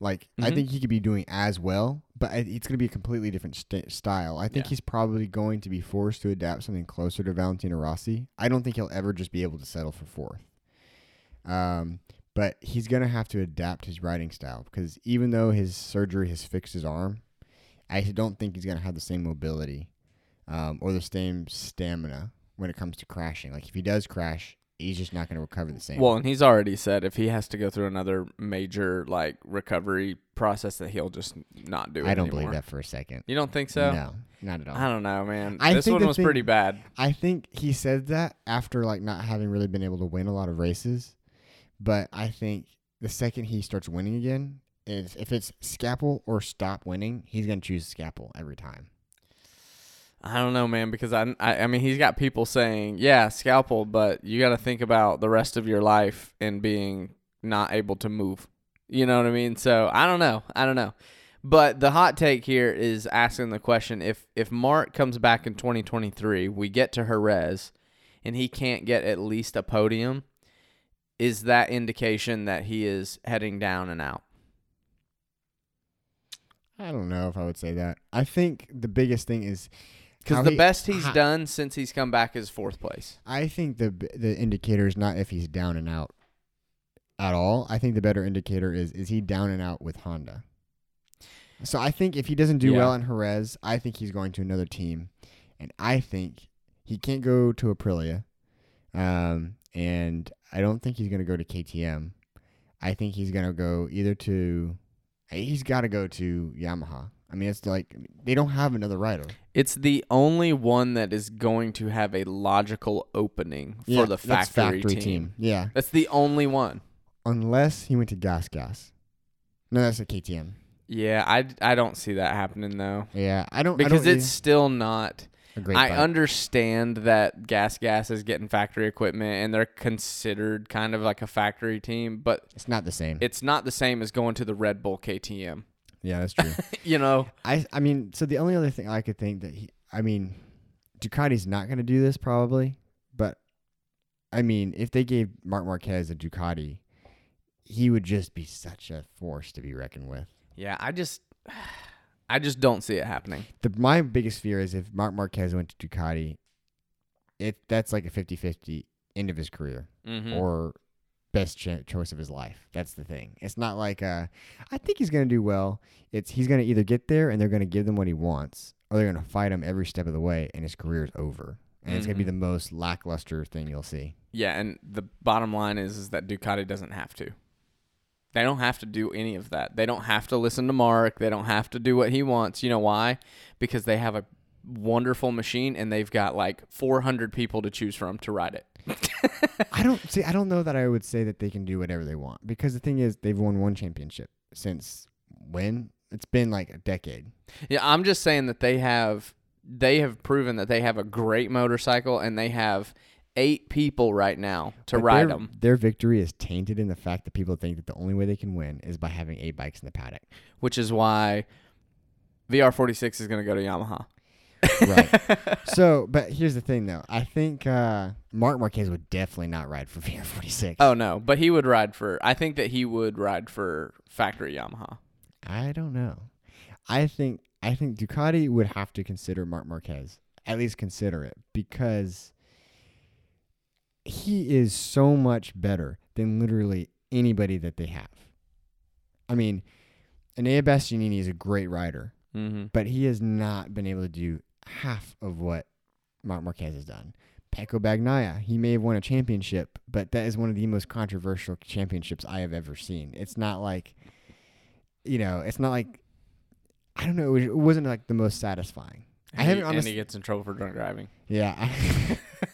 Like, I Mhm. think he could be doing as well, but it's going to be a completely different st- style. I think Yeah. he's probably going to be forced to adapt something closer to Valentino Rossi. I don't think he'll ever just be able to settle for fourth. Um, but he's going to have to adapt his riding style because even though his surgery has fixed his arm, I don't think he's going to have the same mobility um, or the same stamina when it comes to crashing. Like, if he does crash, he's just not going to recover the same. Well, and he's already said if he has to go through another major like recovery process, that he'll just not do it. I don't anymore. believe that for a second. You don't think so? No, not at all. I don't know, man. I this one was thing- pretty bad. I think he said that after like not having really been able to win a lot of races, but I think the second he starts winning again, is if it's scalpel or stop winning, he's gonna choose scalpel every time. I don't know, man, because I, I, I mean, he's got people saying, yeah, scalpel, but you got to think about the rest of your life and being not able to move. You know what I mean? So I don't know. I don't know. But the hot take here is asking the question: if if Marc comes back in 2023, we get to Jerez, and he can't get at least a podium, is that indication that he is heading down and out? I don't know if I would say that. I think the biggest thing is Because the he- best he's how- done since he's come back is fourth place. I think the the indicator is not if he's down and out at all. I think the better indicator is is he down and out with Honda. So I think if he doesn't do Yeah. well in Jerez, I think he's going to another team, and I think he can't go to Aprilia, um, and I don't think he's going to go to KTM. I think he's going to go either to, he's got to go to Yamaha. I mean, it's like they don't have another rider. It's the only one that is going to have a logical opening for Yeah, the that's factory, team. Yeah, That's the only one. unless he went to Gas Gas. No, that's a KTM. Yeah, I, I don't see that happening though. Yeah, I don't I Because don't it's still not. I bike. understand that Gas Gas is getting factory equipment and they're considered kind of like a factory team, but It's not the same. it's not the same as going to the Red Bull KTM. Yeah, that's true. [laughs] You know? I I mean, so the only other thing I could think that he, I mean, Ducati's not going to do this probably, but I mean, if they gave Marc Marquez a Ducati, he would just be such a force to be reckoned with. Yeah, I just [sighs] I just don't see it happening. The my biggest fear is if Marc Marquez went to Ducati, it that's like a 50-50 end of his career. Mm-hmm. or best ch- choice of his life. That's the thing. It's not like uh, I think he's gonna do well. It's he's gonna either get there and they're gonna give them what he wants, or they're gonna fight him every step of the way, and his career is over. And it's gonna be Mhm. the most lackluster thing you'll see. Yeah, and the bottom line is is that Ducati doesn't have to. They don't have to do any of that. They don't have to listen to Marc. They don't have to do what he wants. You know why? Because they have a wonderful machine and they've got like 400 people to choose from to ride it. [laughs] I don't see. I don't know that I would say that they can do whatever they want because the thing is they've won one championship since when? It's been like a decade. Yeah, I'm just saying that they have they have proven that they have a great motorcycle and they have eight people right now to But ride their, them, Their victory is tainted in the fact that people think that the only way they can win is by having eight bikes in the paddock. which is why VR46 is going to go to Yamaha. Right. [laughs] so, but here's the thing, though. I think uh, Marc Marquez would definitely not ride for [laughs] VR46. Oh no, but he would ride for. I think that he would ride for factory Yamaha. I don't know. I think I think Ducati would have to consider Marc Marquez. At least consider it because he is so much better than literally anybody that they have. I mean, Enea Bastianini is a great rider, Mm-hmm. but he has not been able to do half of what Marc Marquez has done. Pecco Bagnaia, he may have won a championship, but that is one of the most controversial championships I have ever seen. It's not like, you know, it's not like, I don't know, it was- it wasn't like the most satisfying. I haven't and he honestly, gets in trouble for drunk driving. yeah, I, [laughs]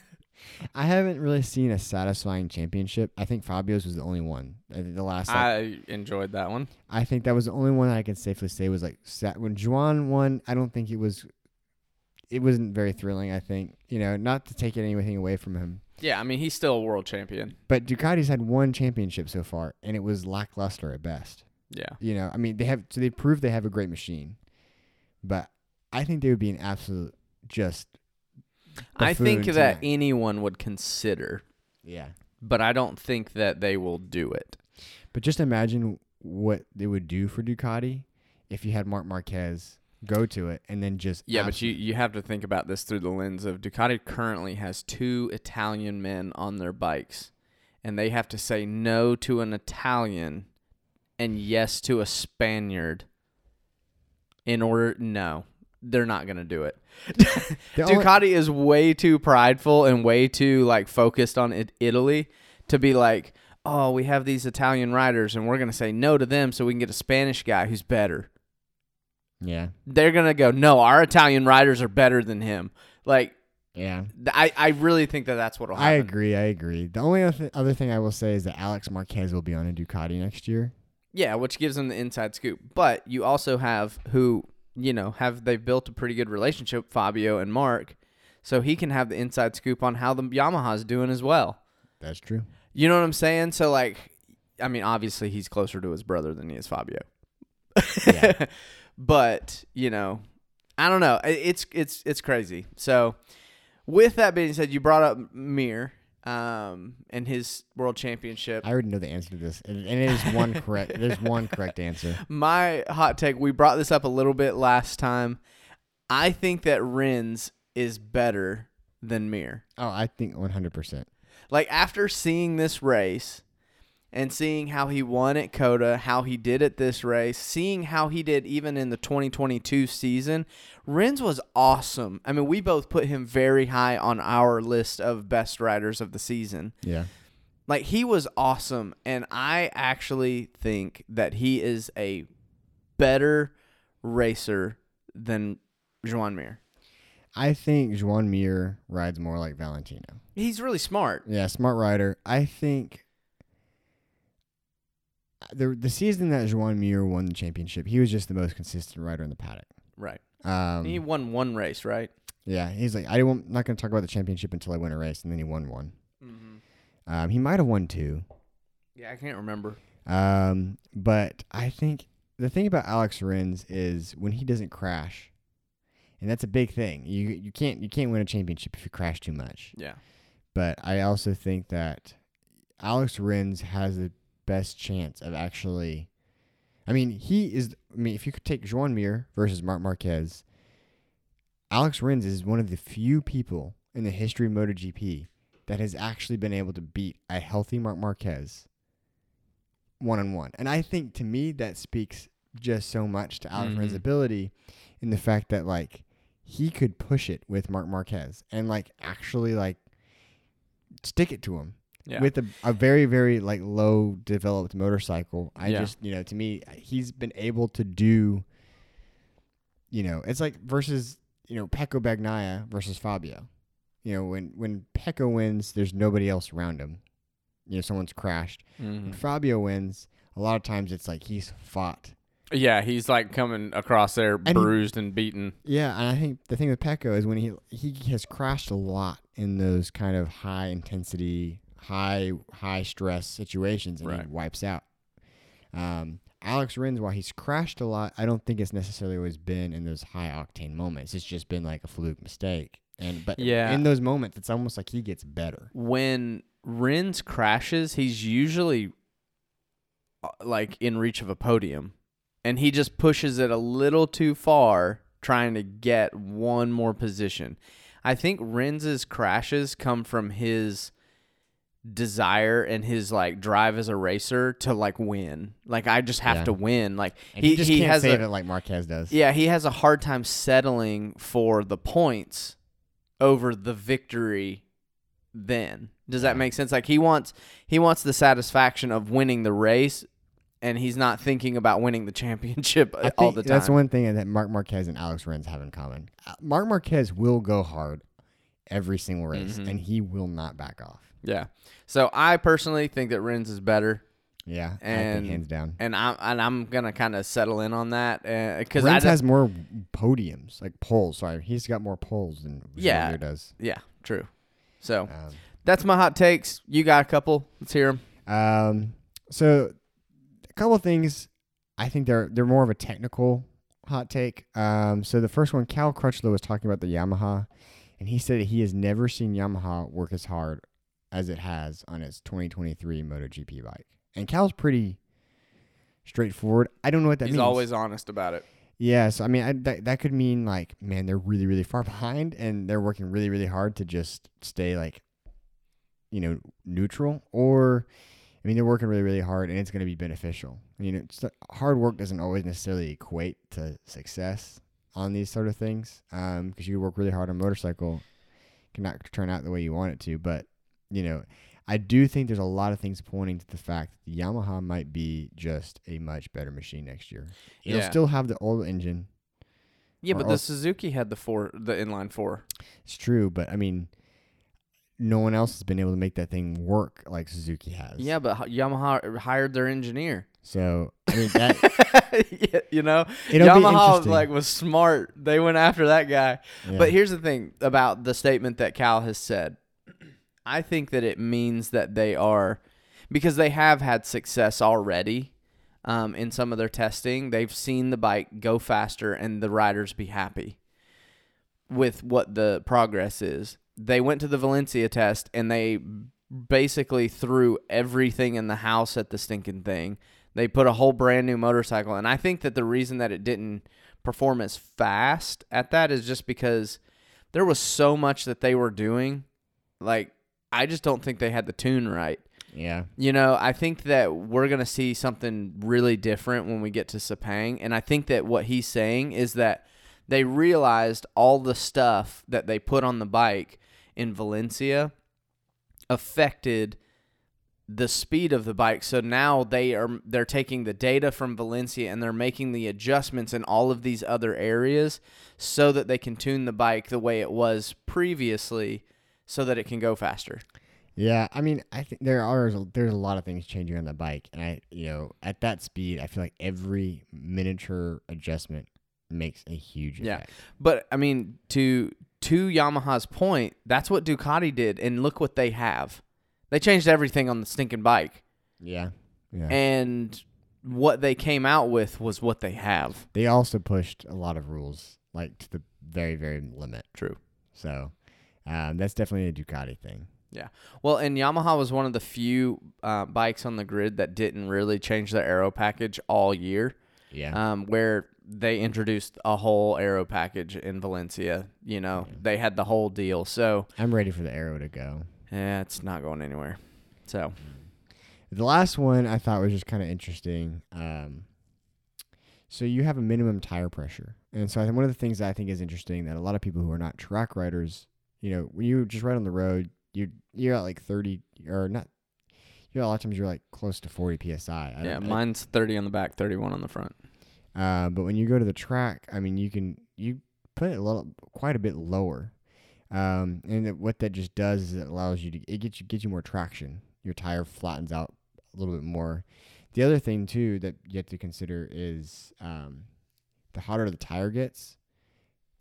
[laughs] I haven't really seen a satisfying championship. I think Fabio's was the only one. The last, I enjoyed that one. I think that was the only one I can safely say was like sat when Juan won. I don't think it was. It wasn't very thrilling. I think you know not to take anything away from him, Yeah, I mean he's still a world champion. but Ducati's had one championship so far, and it was lackluster at best. Yeah. You know, I mean they have so they proved they have a great machine, but I think they would be an absolute just. I think that tonight. anyone would consider, yeah, but I don't think that they will do it. but just imagine what they would do for Ducati if you had Marc Marquez go to it and then just Yeah, but you, you have to think about this through the lens of Ducati currently has two Italian men on their bikes, and they have to say no to an Italian and yes to a Spaniard in order. No, they're not going to do it. [laughs] The only- Ducati is way too prideful and way too like focused on it, Italy to be like, oh, we have these Italian riders and we're going to say no to them so we can get a Spanish guy who's better yeah, they're gonna go no our italian riders are better than him like yeah. i, I really think that that's what'll happen. I agree. I agree. The only other, other thing I will say is that Alex Marquez will be on a Ducati next year. yeah which gives them the inside scoop but you also have who you know, have they've built a pretty good relationship, Fabio and Marc, so he can have the inside scoop on how the Yamaha's doing as well. That's true. You know what I'm saying? So like, I mean, obviously he's closer to his brother than he is Fabio. Yeah. [laughs] but you know, I don't know. It's it's it's crazy. So, with that being said, you brought up Mir um, and his world championship. I already know the answer to this, and, and it is one [laughs] correct. There's one correct answer. My hot take. We brought this up a little bit last time. I think that Rins is better than Mir. Oh, I think 100. percent Like after seeing this race and seeing how he won at COTA, how he did at this race, seeing how he did even in the 2022 season, Rins was awesome. I mean, we both put him very high on our list of best riders of the season. Yeah. Like he was awesome and I actually think that he is a better racer than Juan Mir. I think Juan Mir rides more like Valentino. He's really smart. Yeah, smart rider. I think the the season that Juan Mir won the championship, he was just the most consistent rider in the paddock. Right. Um, he won one race, right? yeah, he's like, I won't, not going to talk about the championship until I win a race, and then he won one. Mm-hmm. Um, he might have won two. Yeah, I can't remember. Um, but I think the thing about Alex Rins is when he doesn't crash, and that's a big thing. You you can't you can't win a championship if you crash too much. Yeah. But I also think that Alex Rins has the best chance of actually. I mean, he is. I mean, if you could take Juan Mir versus Marc Marquez, Alex Rins is one of the few people in the history of MotoGP that has actually been able to beat a healthy Marc Marquez one on one. And I think to me that speaks just so much to Alex Rins' Mhm. ability in the fact that like he could push it with Marc Marquez and like actually like stick it to him Yeah. with a, a very very like low developed motorcycle. I Yeah. just you know to me he's been able to do. You know, it's like versus you know Pecco Bagnaia versus Fabio. You know when when Pecco wins, there's nobody else around him. You know someone's crashed. Mhm. When Fabio wins, a lot of times it's like he's fought. Yeah, he's like coming across there he- bruised and beaten. Yeah, and I think the thing with Pecco is when he he has crashed a lot in those kind of high intensity, high high stress situations, and Right. he wipes out. Um, Alex Rins, while he's crashed a lot, I don't think it's necessarily always been in those high octane moments. It's just been like a fluke mistake. And but Yeah. in those moments, it's almost like he gets better. When Rins crashes, he's usually uh, like in reach of a podium, and he just pushes it a little too far, trying to get one more position. I think Rins's crashes come from his desire and his like drive as a racer to like win. Like I just have Yeah. to win. Like And he, he just he can't has save a, it like Marquez does. Yeah, he has a hard time settling for the points over the victory then. Does that make sense? Like he wants he wants the satisfaction of winning the race and he's not thinking about winning the [laughs] championship all the time. That's one thing that Marc Marquez and Alex Rins have in common. Marc Marquez will go hard every single race, Mhm. and he will not back off. Yeah. So I personally think that Rins is better Yeah, I And- think hands down. and I'm and I'm going to kind of settle in on that uh, Rins I don't- has more podiums, like poles. Sorry, he's got more poles than Yeah. Xavier does. yeah, true. So, Um, that's my hot takes. You got a couple? Let's hear them. Um, so a couple of things. I think they're they're more of a technical hot take. Um, so the first one, Cal Crutchlow was talking about the Yamaha, and he said he has never seen Yamaha work as hard as it has on its 2023 MotoGP bike. And Cal's pretty straightforward. I don't know what that He's means. He's always honest about it. Yeah, so I mean, I, that that could mean like, man, they're really really far [laughs] behind, and they're working really really hard to just stay like, you know, neutral. Or, I mean, they're working really really hard, and it's going to be beneficial. You know, it's, hard work doesn't always necessarily equate to success on these sort of things, um, because you work really hard on a motorcycle, cannot turn out the way you want it to. But you know, I do think there's a lot of things pointing to the fact that the Yamaha might be just a much better machine next year. It'll Yeah. still have the old engine. Yeah, Or but the Suzuki had the four, the inline four. It's true, but I mean, no one else has been able to make that thing work like Suzuki has. Yeah, but H- Yamaha hired their engineer. So I mean, [laughs] that Yeah, you know, it'll be Yamaha interesting. like was smart. They went after that guy. Yeah. But here's the thing about the statement that Cal has said. I think that it means that they are because they have had success already um, in some of their testing. They've seen the bike go faster and the riders be happy with what the progress is. They went to the Valencia test and they basically threw everything in the house at the stinking thing. They put a whole brand new motorcycle, and I think that the reason that it didn't perform as fast at that is just because there was so much that they were doing. Like, I just don't think they had the tune right. yeah, You know, I think that we're going to see something really different when we get to Sepang. And I think that what he's saying is that they realized all the stuff that they put on the bike in Valencia affected the speed of the bike. So now they are they're taking the data from Valencia and they're making the adjustments in all of these other areas so that they can tune the bike the way it was previously so that it can go faster. yeah. I mean, I think there are there's a lot of things changing on the bike, and I, you know, at that speed, I feel like every miniature adjustment makes a huge Yeah. effect. But I mean, to to Yamaha's point, that's what Ducati did, and look what they have. They changed everything on the stinking bike, Yeah, yeah. and what they came out with was what they have. they also pushed a lot of rules, like to the very, very limit. True. So, um, that's definitely a Ducati thing. Yeah. Well, and Yamaha was one of the few uh, bikes on the grid that didn't really change their aero package all year. Yeah. um, where they introduced a whole aero package in Valencia. You know, they had the whole deal. So I'm ready for the aero to go. yeah, it's not going anywhere. So The last one I thought was just kind of interesting. Um, so you have a minimum tire pressure, and so I think one of the things that I think is interesting that a lot of people who are not track riders, you know, when you just ride on the road, you you're at like 30 or not. You know, a lot of times you're like close to 40 psi. I yeah, don't- I- mine's thirty on the back, thirty-one on the front. Uh, but when you go to the track, I mean, you can you put it a little, quite a bit lower, um, and it, what that just does is it allows you to it gets you gets you more traction. Your tire flattens out a little bit more. The other thing too that you have to consider is um, the hotter the tire gets,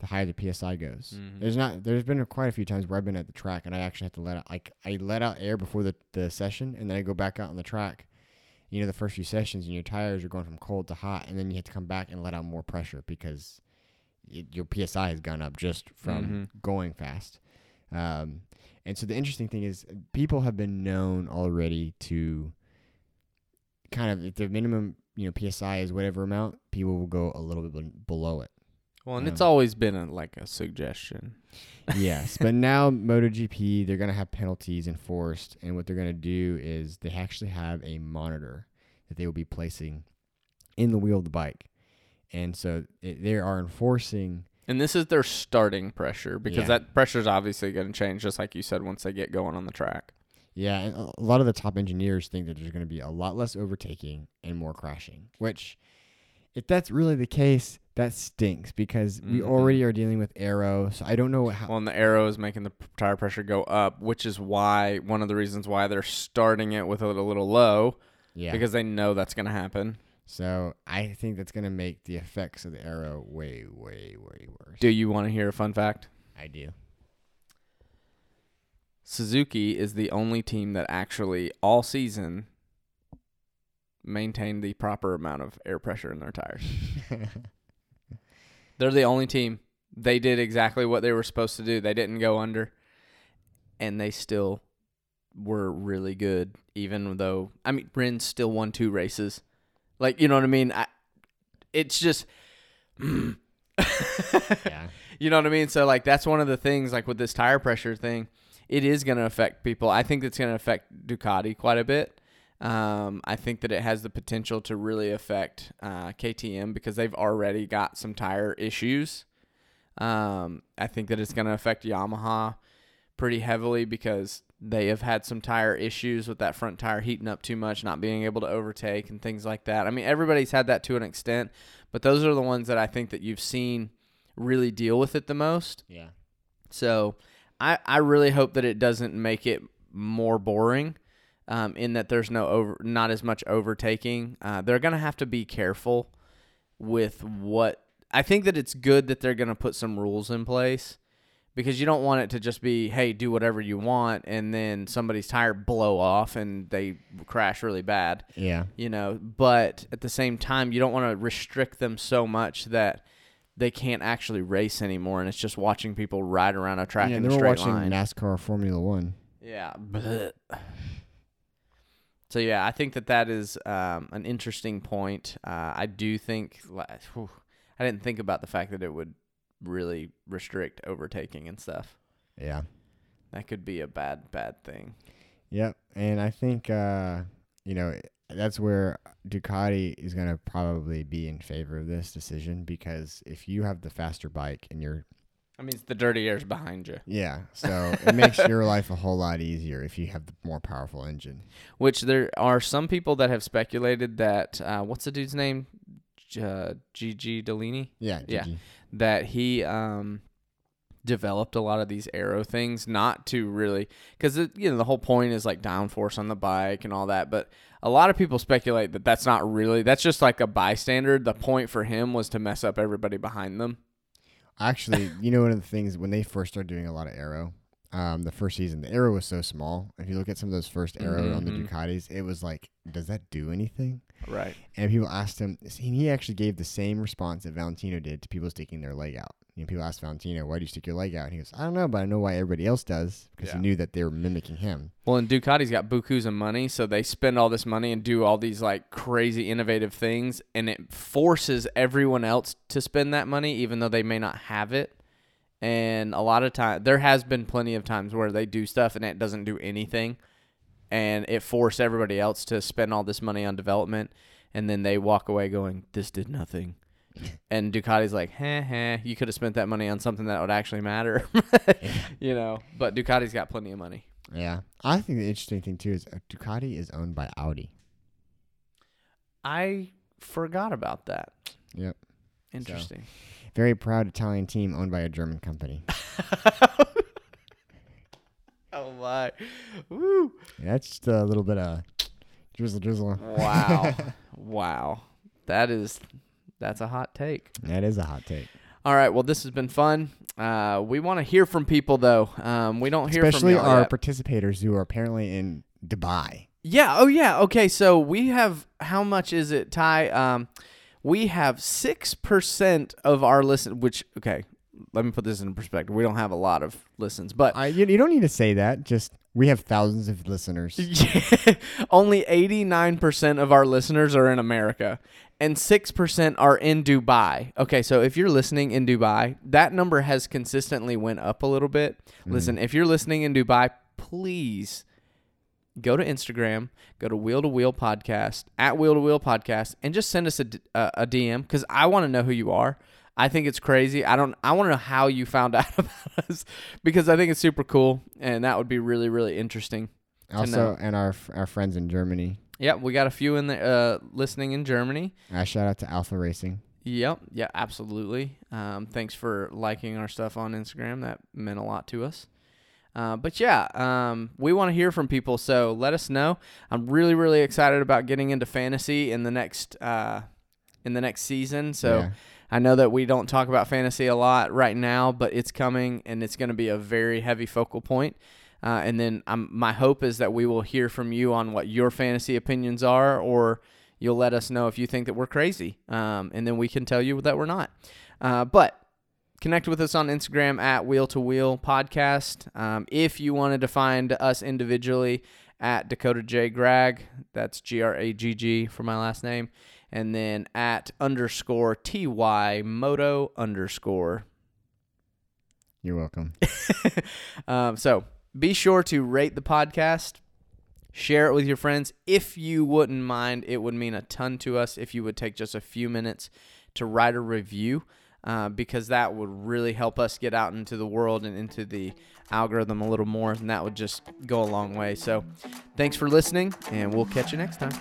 the higher the psi goes. Mhm. There's not there's been quite a few times where I've been at the track and I actually have to let out like I let out air before the the session and then I go back out on the track you know the first few sessions and your tires are going from cold to hot and then you have to come back and let out more pressure because it, your psi has gone up just from Mhm. going fast um, and so the interesting thing is people have been known already to kind of if the minimum you know psi is whatever amount people will go a little bit below it Well, and it's Um, always been a, like a suggestion. yes, but [laughs] now MotoGP they're gonna have penalties enforced, and what they're gonna do is they actually have a monitor that they will be placing in the wheel of the bike, and so it, they are enforcing. And this is their starting pressure because Yeah. that pressure is obviously going to change, just like you said, once they get going on the track. Yeah, and a lot of the top engineers think that there's going to be a lot less overtaking and more crashing. Which, if that's really the case, that stinks because we Mhm. already are dealing with aero. So I don't know how. Well, and the aero is making the tire pressure go up, which is why one of the reasons why they're starting it with it a little low yeah, because they know that's going to happen. so I think that's going to make the effects of the aero way, way, way worse. Do you want to hear a fun fact? I do. Suzuki is the only team that actually all season maintained the proper amount of air pressure in their tires. [laughs] They're the only team. They did exactly what they were supposed to do. They didn't go under, and they still were really good. Even though I mean, Rin still won two races. Like you know what I mean? I, it's just. yeah. [laughs] You know what I mean? So like that's one of the things like with this tire pressure thing, it is going to affect people. I think it's going to affect Ducati quite a bit. Um, I think that it has the potential to really affect uh, KTM because they've already got some tire issues. Um, I think that it's going to affect Yamaha pretty heavily because they have had some tire issues with that front tire heating up too much, not being able to overtake and things like that. I mean, everybody's had that to an extent, but those are the ones that I think that you've seen really deal with it the most. Yeah. So I, I really hope that it doesn't make it more boring. Um, in that there's no over, not as much overtaking. Uh, they're gonna have to be careful with what. I think that it's good that they're gonna put some rules in place because you don't want it to just be, hey, do whatever you want, and then somebody's tire blow off and they crash really bad Yeah. you know but at the same time you don't want to restrict them so much that they can't actually race anymore and it's just watching people ride around a track yeah, in a straight watching line NASCAR Formula One. yeah. So yeah i think that that is um, an interesting point uh, i do think whew, i didn't think about the fact that it would really restrict overtaking and stuff Yeah. that could be a bad bad thing Yep. And I think uh, you know that's where Ducati is going to probably be in favor of this decision because if you have the faster bike and you're i mean it's the dirty air's behind you yeah, so it makes your life a whole lot easier if you have the more powerful engine. Which there are some people that have speculated that uh, what's the dude's name, uh, Gigi Dall'Igna, Yeah. Yeah. That he um, developed a lot of these aero things, not to really, because you know the whole point is like downforce on the bike and all that, but a lot of people speculate that that's not really. That's just like a bystander. The point for him was to mess up everybody behind them. Actually, [laughs] you know one of the things when they first started doing a lot of aero, um, the first season, the aero was so small. If you look at some of those first aero on the Mhm. Ducatis, it was like, does that do anything? Right. And people asked him, and he actually gave the same response that Valentino did to people sticking their leg out. You know, people asked Valentino, why do you stick your leg out? And he goes, I don't know, but I know why everybody else does because Yeah. he knew that they were mimicking him. Well, and Ducati's got bukus of money, so they spend all this money and do all these like crazy innovative things, and it forces everyone else to spend that money, even though they may not have it. And a lot of time, there has been plenty of times where they do stuff and it doesn't do anything, and it forced everybody else to spend all this money on development, and then they walk away going, "This did nothing." And Ducati's like, heh heh, you could have spent that money on something that would actually matter, [laughs] you know. But Ducati's got plenty of money. Yeah. I think the interesting thing, too, is uh, Ducati is owned by Audi. I forgot about that. Yep. Interesting. Very proud Italian team owned by a German company. [laughs] oh my. Woo. Yeah, that's just a little bit of drizzle drizzle. Wow. [laughs] wow. That is that's a hot take. That is a hot take. All right, well this has been fun. Uh, we want to hear from people though. Um, we don't hear Especially from our yet. participators who are apparently in Dubai. Yeah. Oh, yeah. Okay. So we have how much is it, Ty? Um, we have six percent of our listen. Which okay, let me put this in perspective. We don't have a lot of listens, but I, you, you don't need to say that. Just we have thousands of listeners. [laughs] only eighty nine percent of our listeners are in America, and six percent are in Dubai. Okay, so if you're listening in Dubai, that number has consistently went up a little bit. Mm-hmm. Listen, if you're listening in Dubai, please go to Instagram, go to Wheel to Wheel Podcast at Wheel to Wheel Podcast, and just send us a a DM because I want to know who you are. I think it's crazy. I don't. I want to know how you found [laughs] out about us because I think it's super cool, and that would be really, really interesting. Also, know. and our our friends in Germany. Yep, we got a few in the uh, listening in Germany. Uh, shout out to Alpha Racing. Yep, yeah, absolutely. Um, thanks for liking our stuff on Instagram. That meant a lot to us. Uh, but yeah, um, we want to hear from people, so let us know. I'm really, really excited about getting into fantasy in the next uh, in the next season. So Yeah. I know that we don't talk about fantasy a lot right now, but it's coming and it's going to be a very heavy focal point. Uh, and then um, my hope is that we will hear from you on what your fantasy opinions are, or you'll let us know if you think that we're crazy, um, and then we can tell you that we're not. Uh, but connect with us on Instagram at Wheel to Wheel Podcast. Um, if you wanted to find us individually at Dakota J Gragg, that's G R A G G for my last name, and then at underscore T Y Moto underscore. You're welcome. [laughs] Um, so be sure to rate the podcast, share it with your friends. If you wouldn't mind, it would mean a ton to us if you would take just a few minutes to write a review. Uh, because that would really help us get out into the world and into the algorithm a little more, and that would just go a long way. So, thanks for listening, and we'll catch you next time.